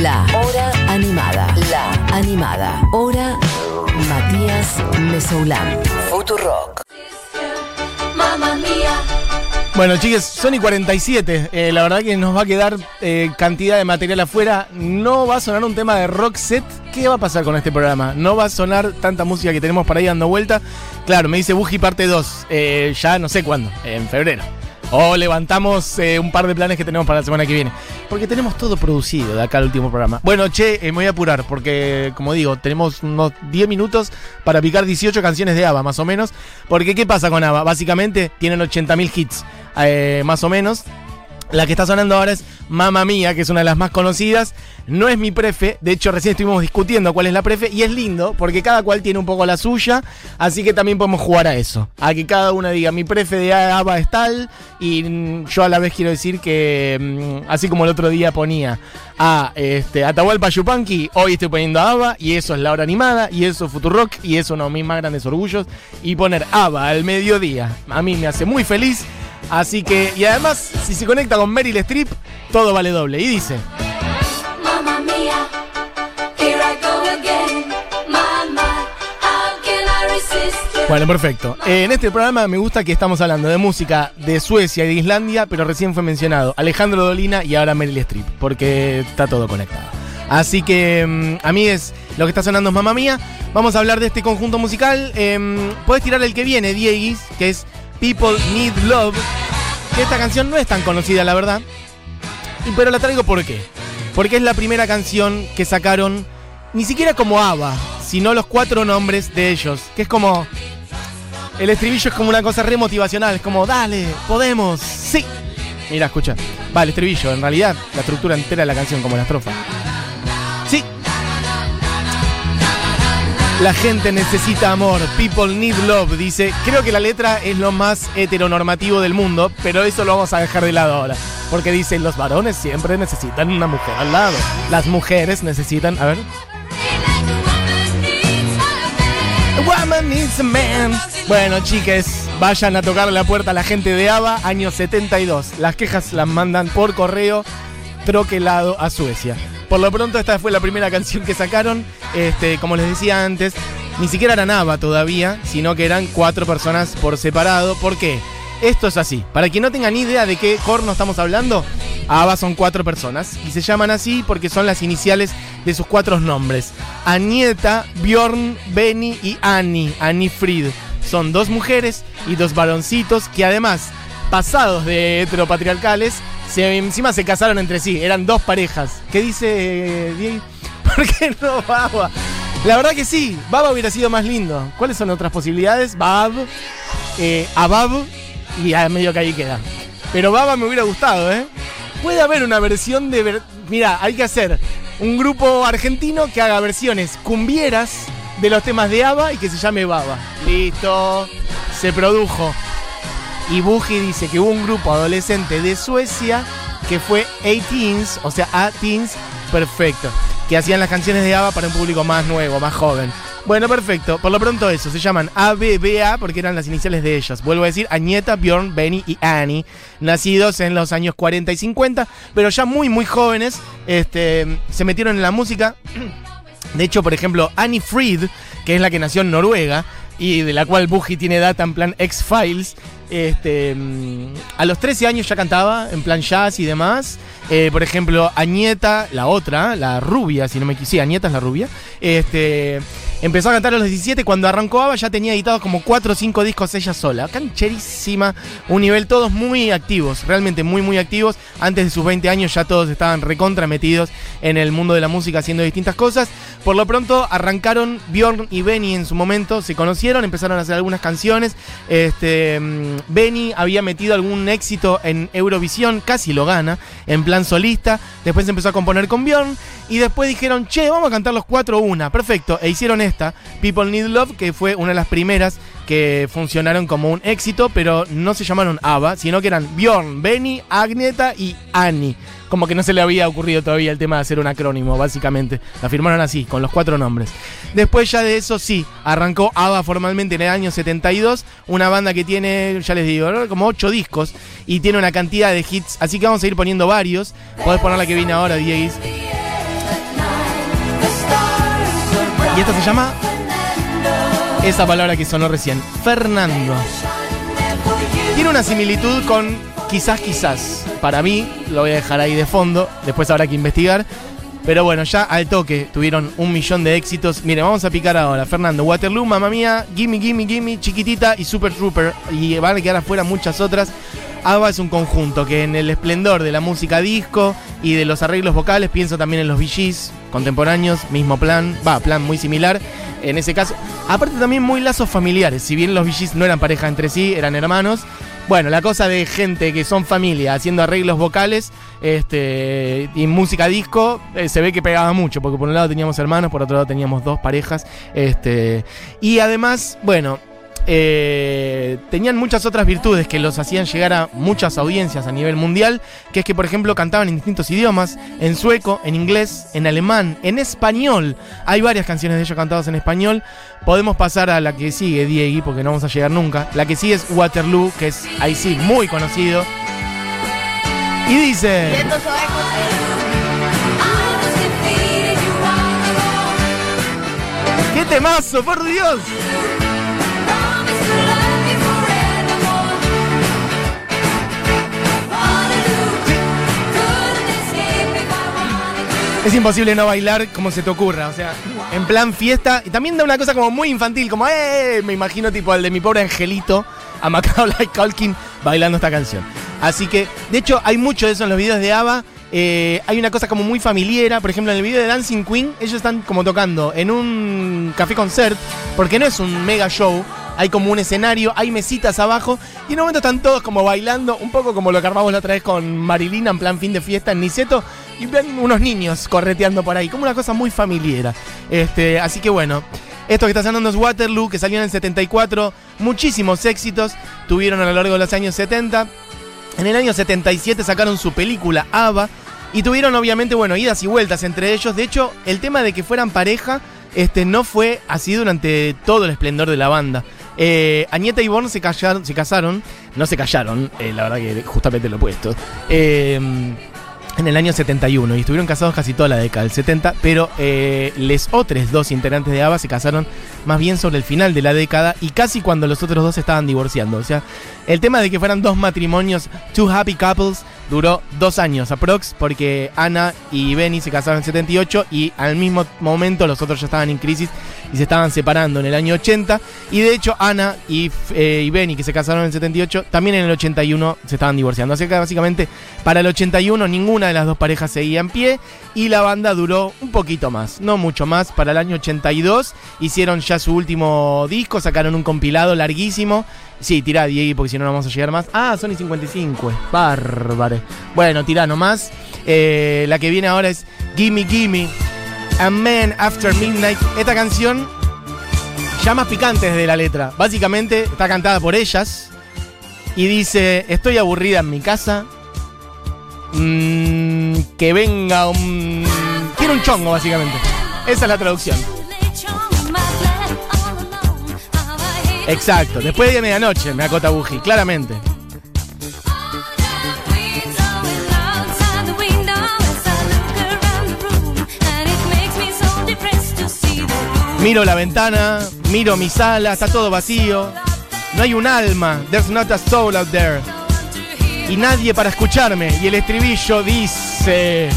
La Hora Animada. La Animada. Hora Matías Mesoulán. Futurock. Mamma mía. Bueno, chicos, Sony 47. Eh, la verdad que nos va a quedar eh, cantidad de material afuera. No va a sonar un tema de rock set. ¿Qué va a pasar con este programa? No va a sonar tanta música que tenemos para ahí dando vuelta. Claro, me dice Buji parte 2. Eh, ya no sé cuándo. En febrero. O levantamos eh, un par de planes que tenemos para la semana que viene. Porque tenemos todo producido de acá al último programa. Bueno, che, eh, me voy a apurar porque, como digo, tenemos unos 10 minutos para picar 18 canciones de ABBA, más o menos. Porque, ¿qué pasa con ABBA? Básicamente tienen 80.000 hits, eh, más o menos. La que está sonando ahora es Mamma Mía, que es una de las más conocidas. No es mi prefe, de hecho recién estuvimos discutiendo cuál es la prefe y es lindo porque cada cual tiene un poco la suya, así que también podemos jugar a eso. A que cada una diga mi prefe de ABBA es tal y mm, yo a la vez quiero decir que mm, así como el otro día ponía a este, Atahualpa Yupanqui, hoy estoy poniendo a ABBA y eso es la hora animada y eso es Futurock y eso uno de mis más grandes orgullos y poner ABBA al mediodía. A mí me hace muy feliz. Así que, y además, si se conecta con Meryl Streep, todo vale doble. Y dice: Mamma mía. Here I go again. Mama, how can I resist you? Bueno, perfecto. Eh, en este programa me gusta que estamos hablando de música de Suecia y de Islandia, pero recién fue mencionado Alejandro Dolina y ahora Meryl Streep, porque está todo conectado. Así que, mm, a mí es lo que está sonando es Mamma Mía. Vamos a hablar de este conjunto musical. Em, Puedes tirar el que viene, Dieguis, que es People Need Love. Que esta canción no es tan conocida, la verdad. Pero la traigo ¿por qué? Porque es la primera canción que sacaron, ni siquiera como ABBA, sino los cuatro nombres de ellos. Que es como. El estribillo es como una cosa re motivacional, es como, dale, podemos, sí. Mira, escucha. Va, el estribillo, en realidad, la estructura entera de la canción, como la estrofa. La gente necesita amor, people need love, dice. Creo que la letra es lo más heteronormativo del mundo, pero eso lo vamos a dejar de lado ahora. Porque dice, los varones siempre necesitan una mujer al lado. Las mujeres necesitan, a ver. Woman needs a man. Bueno, chiques, vayan a tocar la puerta a la gente de ABBA, año 72. Las quejas las mandan por correo troquelado a Suecia. Por lo pronto, esta fue la primera canción que sacaron. Este, como les decía antes, ni siquiera eran ABBA todavía, sino que eran cuatro personas por separado. ¿Por qué? Esto es así. Para quien no tenga ni idea de qué corno estamos hablando, ABBA son cuatro personas. Y se llaman así porque son las iniciales de sus cuatro nombres. Anieta, Bjorn, Benny y Annie. Annie Fried. Son dos mujeres y dos varoncitos que además, pasados de heteropatriarcales, se, encima se casaron entre sí. Eran dos parejas. ¿Qué dice eh, Diego? ¿Por qué no Baba? La verdad que sí, Baba hubiera sido más lindo. ¿Cuáles son otras posibilidades? Bab, eh, Abab y a medio que ahí queda. Pero Baba me hubiera gustado, ¿eh? Puede haber una versión de... ver- Mira, hay que hacer un grupo argentino que haga versiones cumbieras de los temas de ABBA y que se llame Baba. Listo, se produjo. Y Buji dice que hubo un grupo adolescente de Suecia que fue A-Teens, o sea, A-Teens, perfecto. Que hacían las canciones de ABBA para un público más nuevo, más joven. Bueno, perfecto. Por lo pronto eso, se llaman ABBA porque eran las iniciales de ellas. Vuelvo a decir, Agneta, Bjorn, Benny y Annie. Nacidos en los años 40 y 50, pero ya muy, muy jóvenes. Este, se metieron en la música. De hecho, por ejemplo, Annie Fried, que es la que nació en Noruega y de la cual Buji tiene data en plan X-Files, este, mm, a los 13 años ya cantaba en plan jazz y demás. Eh, por ejemplo, Añeta, la otra, la rubia, si no me quisiera, Añeta es la rubia, este, empezó a cantar a los 17. Cuando arrancó ABBA ya tenía editados como 4 o 5 discos ella sola. Cancherísima, un nivel todos muy activos, realmente muy, muy activos. Antes de sus 20 años ya todos estaban recontra metidos en el mundo de la música haciendo distintas cosas. Por lo pronto arrancaron Bjorn y Benny en su momento, se conocieron, empezaron a hacer algunas canciones. Este, mm, Benny había metido algún éxito en Eurovisión, casi lo gana, en plan solista. Después empezó a componer con Bjorn y después dijeron, che, vamos a cantar los cuatro una. Perfecto, e hicieron People Need Love, que fue una de las primeras que funcionaron como un éxito, pero no se llamaron ABBA, sino que eran Bjorn, Benny, Agneta y Annie. Como que no se le había ocurrido todavía el tema de hacer un acrónimo, básicamente. La firmaron así, con los cuatro nombres. Después ya de eso sí, arrancó ABBA formalmente en el año 72, una banda que tiene, ya les digo, como ocho discos y tiene una cantidad de hits, así que vamos a ir poniendo varios. Podés poner la que viene ahora, Dieguis. Esta se llama esa palabra que sonó recién, Fernando. Tiene una similitud con quizás, quizás. Para mí, lo voy a dejar ahí de fondo, después habrá que investigar. Pero bueno, ya al toque tuvieron un millón de éxitos. Miren, vamos a picar ahora. Fernando, Waterloo, Mamma Mía, Gimme, Gimme, Gimme, Chiquitita y Super Trooper. Y van a quedar afuera muchas otras. ABBA es un conjunto que en el esplendor de la música disco y de los arreglos vocales, pienso también en los VGs contemporáneos, mismo plan, va, plan muy similar. En ese caso, aparte también muy lazos familiares. Si bien los VGs no eran pareja entre sí, eran hermanos. Bueno, la cosa de gente que son familia haciendo arreglos vocales este, y música disco eh, se ve que pegaba mucho, porque por un lado teníamos hermanos, por otro lado teníamos dos parejas. Este, y además, bueno, eh, tenían muchas otras virtudes que los hacían llegar a muchas audiencias a nivel mundial, que es que por ejemplo cantaban en distintos idiomas, en sueco, en inglés, en alemán, en español. Hay varias canciones de ellos cantadas en español. Podemos pasar a la que sigue, Diegui, porque no vamos a llegar nunca. La que sigue es Waterloo, que es ahí sí, muy conocido. Y dice... ¡Qué temazo, por Dios! Es imposible no bailar como se te ocurra, o sea, en plan fiesta. Y también da una cosa como muy infantil, como, ¡eh! Me imagino tipo al de mi pobre angelito, a Macaulay Culkin, bailando esta canción. Así que, de hecho, hay mucho de eso en los videos de ABBA. Eh, hay una cosa como muy familiar, por ejemplo, en el video de Dancing Queen, ellos están como tocando en un café concert, porque no es un mega show, hay como un escenario, hay mesitas abajo, y en un momento están todos como bailando, un poco como lo que armamos la otra vez con Marilina en plan fin de fiesta en Niceto, y ven unos niños correteando por ahí, como una cosa muy familiar. Este, así que bueno. Esto que está sonando es Waterloo, que salió en el 74. Muchísimos éxitos tuvieron a lo largo de los años 70. En el año 77 sacaron su película ABBA. Y tuvieron obviamente, bueno, idas y vueltas entre ellos. De hecho, el tema de que fueran pareja este, no fue así durante todo el esplendor de la banda. Eh, y Born se casaron, no se callaron, eh, la verdad que justamente lo opuesto. Eh, en el año 71 y estuvieron casados casi toda la década del 70, pero eh, les otros dos integrantes de ABBA se casaron más bien sobre el final de la década y casi cuando los otros dos estaban divorciando. O sea, el tema de que fueran dos matrimonios, two happy couples, duró dos años aprox, porque Ana y Benny se casaron en 78 y al mismo momento los otros ya estaban en crisis y se estaban separando en el año 80. Y de hecho, Ana y, eh, y Benny, que se casaron en el 78, también en el 81 se estaban divorciando. Así que básicamente para el 81 ninguna de las dos parejas seguía en pie y la banda duró un poquito más, no mucho más. Para el año 82 hicieron ya su último disco, sacaron un compilado larguísimo. Sí, tirá, Diego, porque si no, no vamos a llegar más. Ah, Sony 55, bárbaro. Bueno, tirá nomás. Eh, la que viene ahora es Gimme Gimme. A Man After Midnight. Esta canción ya más picante desde la letra. Básicamente está cantada por ellas. Y dice, estoy aburrida en mi casa. Mm, que venga un... Quiero un chongo, básicamente. Esa es la traducción. Exacto. Después de medianoche, me acota Buji, claramente. Miro la ventana, miro mi sala, está todo vacío. No hay un alma. There's not a soul out there. Y nadie para escucharme. Y el estribillo dice.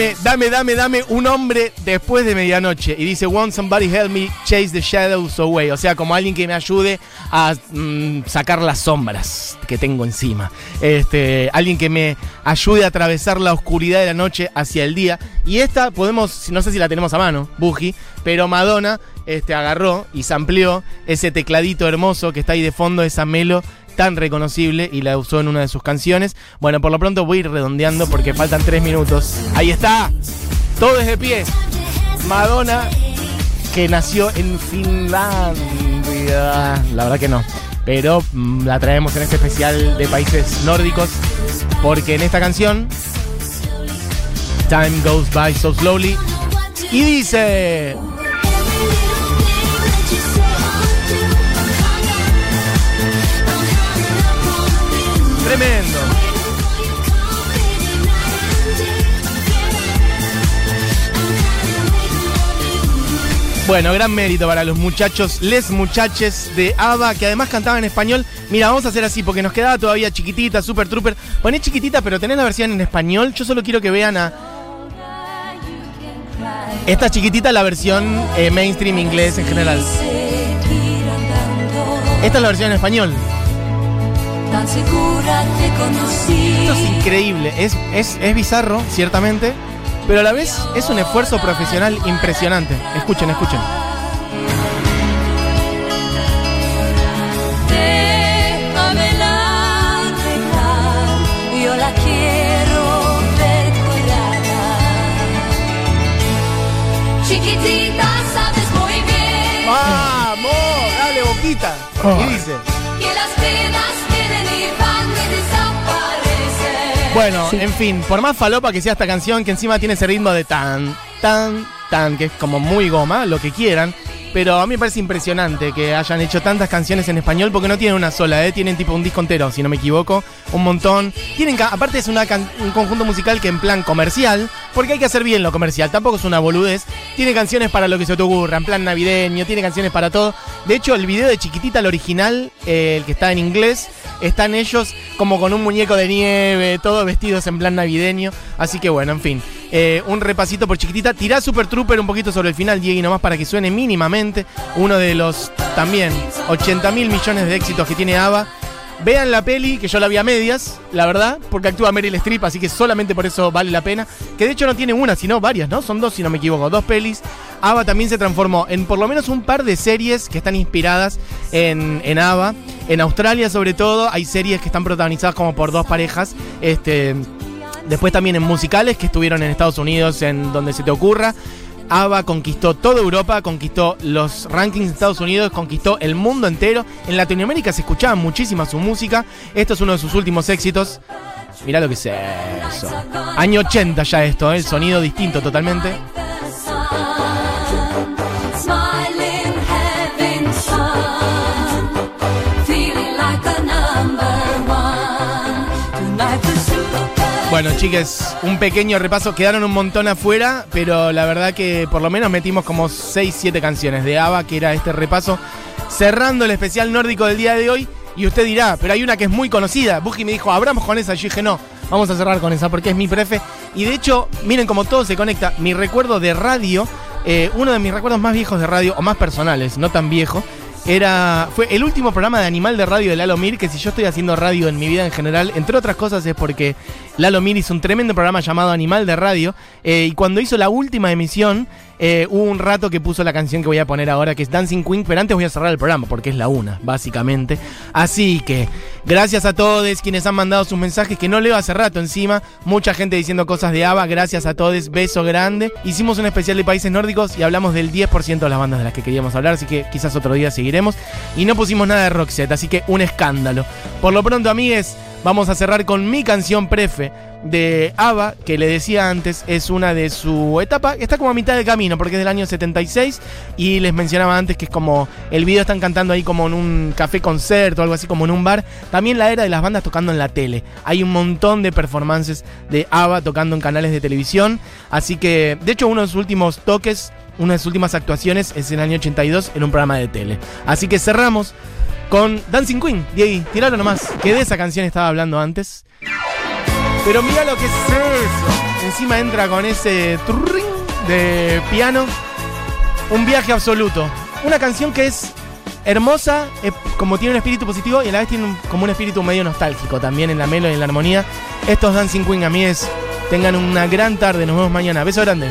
Help me Deme, dame, dame, dame un hombre después de medianoche. Y dice, want somebody help me chase the shadows away. O sea, como alguien que me ayude a mm, sacar las sombras que tengo encima. Este, alguien que me ayude a atravesar la oscuridad de la noche hacia el día. Y esta podemos, no sé si la tenemos a mano, Buji, pero Madonna este, agarró y amplió ese tecladito hermoso que está ahí de fondo, esa melo tan reconocible y la usó en una de sus canciones. Bueno, por lo pronto voy a ir redondeando porque faltan tres minutos. Ahí está, todo es de pie. Madonna, que nació en Finlandia. La verdad que no. Pero mm, la traemos en este especial de países nórdicos porque en esta canción, Time Goes By So Slowly, y dice... Tremendo. Bueno, gran mérito para los muchachos, les muchaches de ABBA, que además cantaban en español. Mira, vamos a hacer así, porque nos quedaba todavía chiquitita, super trooper. Poné chiquitita, pero tenés la versión en español. Yo solo quiero que vean a. Esta chiquitita la versión eh, mainstream inglés en general. Esta es la versión en español. Tan segura te conocí. Esto es increíble, es, es, es bizarro, ciertamente, pero a la vez es un esfuerzo profesional impresionante. Escuchen, escuchen. Déjamela dejar, yo la quiero ver curada. Chiquitita, sabes muy bien ¡Vamos! ¡Dale, boquita! ¿Qué dice? Bueno, en fin, por más falopa que sea esta canción, que encima tiene ese ritmo de tan, tan, tan, que es como muy goma, lo que quieran. Pero a mí me parece impresionante que hayan hecho tantas canciones en español porque no tienen una sola, ¿eh? tienen tipo un disco entero, si no me equivoco, un montón. Tienen, aparte es una un conjunto musical que en plan comercial, porque hay que hacer bien lo comercial, tampoco es una boludez. Tiene canciones para lo que se te ocurra, en plan navideño, tiene canciones para todo. De hecho, el video de Chiquitita, el original, eh, el que está en inglés, están ellos como con un muñeco de nieve, todos vestidos en plan navideño. Así que bueno, en fin. eh, un repasito por chiquitita. Tirá Super Trooper un poquito sobre el final, Diego, nomás para que suene mínimamente. Uno de los también 80 mil millones de éxitos que tiene ABBA. Vean la peli, que yo la vi a medias, la verdad, porque actúa Meryl Streep, así que solamente por eso vale la pena. Que de hecho no tiene una, sino varias, ¿no? Son dos, si no me equivoco, dos pelis. ABBA también se transformó en por lo menos un par de series que están inspiradas en, en ABBA. En Australia, sobre todo, hay series que están protagonizadas como por dos parejas. Este. Después también en musicales que estuvieron en Estados Unidos, en donde se te ocurra. ABBA conquistó toda Europa, conquistó los rankings de Estados Unidos, conquistó el mundo entero. En Latinoamérica se escuchaba muchísima su música. Esto es uno de sus últimos éxitos. Mirá lo que es eso. Año 80 ya esto, ¿eh? el sonido distinto totalmente. Bueno, chicas, un pequeño repaso. Quedaron un montón afuera, pero la verdad que por lo menos metimos como 6, 7 canciones de ABBA, que era este repaso. Cerrando el especial nórdico del día de hoy. Y usted dirá, pero hay una que es muy conocida. Buji me dijo, abramos con esa. Yo dije, no, vamos a cerrar con esa porque es mi prefe. Y de hecho, miren cómo todo se conecta. Mi recuerdo de radio, eh, uno de mis recuerdos más viejos de radio, o más personales, no tan viejo, era, fue el último programa de animal de radio de Lalo Mir, que si yo estoy haciendo radio en mi vida en general, entre otras cosas es porque Lalo Mir hizo un tremendo programa llamado Animal de Radio, eh, y cuando hizo la última emisión, eh, hubo un rato que puso la canción que voy a poner ahora, que es Dancing Queen, pero antes voy a cerrar el programa, porque es la una, básicamente. Así que, gracias a todos quienes han mandado sus mensajes, que no leo hace rato encima, mucha gente diciendo cosas de ABBA, gracias a todos, beso grande. Hicimos un especial de países nórdicos y hablamos del 10% de las bandas de las que queríamos hablar, así que quizás otro día Y no pusimos nada de Roxette, así que un escándalo. Por lo pronto, amigues, vamos a cerrar con mi canción prefe de ABBA, que le decía antes, es una de su etapa, está como a mitad de camino, porque es del año 76, y les mencionaba antes que es como, el video están cantando ahí como en un café concierto, algo así como en un bar, también la era de las bandas tocando en la tele, hay un montón de performances de ABBA tocando en canales de televisión, así que, de hecho, uno de sus últimos toques, una de sus últimas actuaciones es en el año 82 en un programa de tele. Así que cerramos con Dancing Queen, Diego, tiralo nomás, que de esa canción estaba hablando antes. Pero mira lo que es eso. Encima entra con ese de piano. Un viaje absoluto. Una canción que es hermosa, como tiene un espíritu positivo y a la vez tiene como un espíritu medio nostálgico también en la melo y en la armonía. Estos Dancing Queen, amigues, tengan una gran tarde. Nos vemos mañana. Beso grande.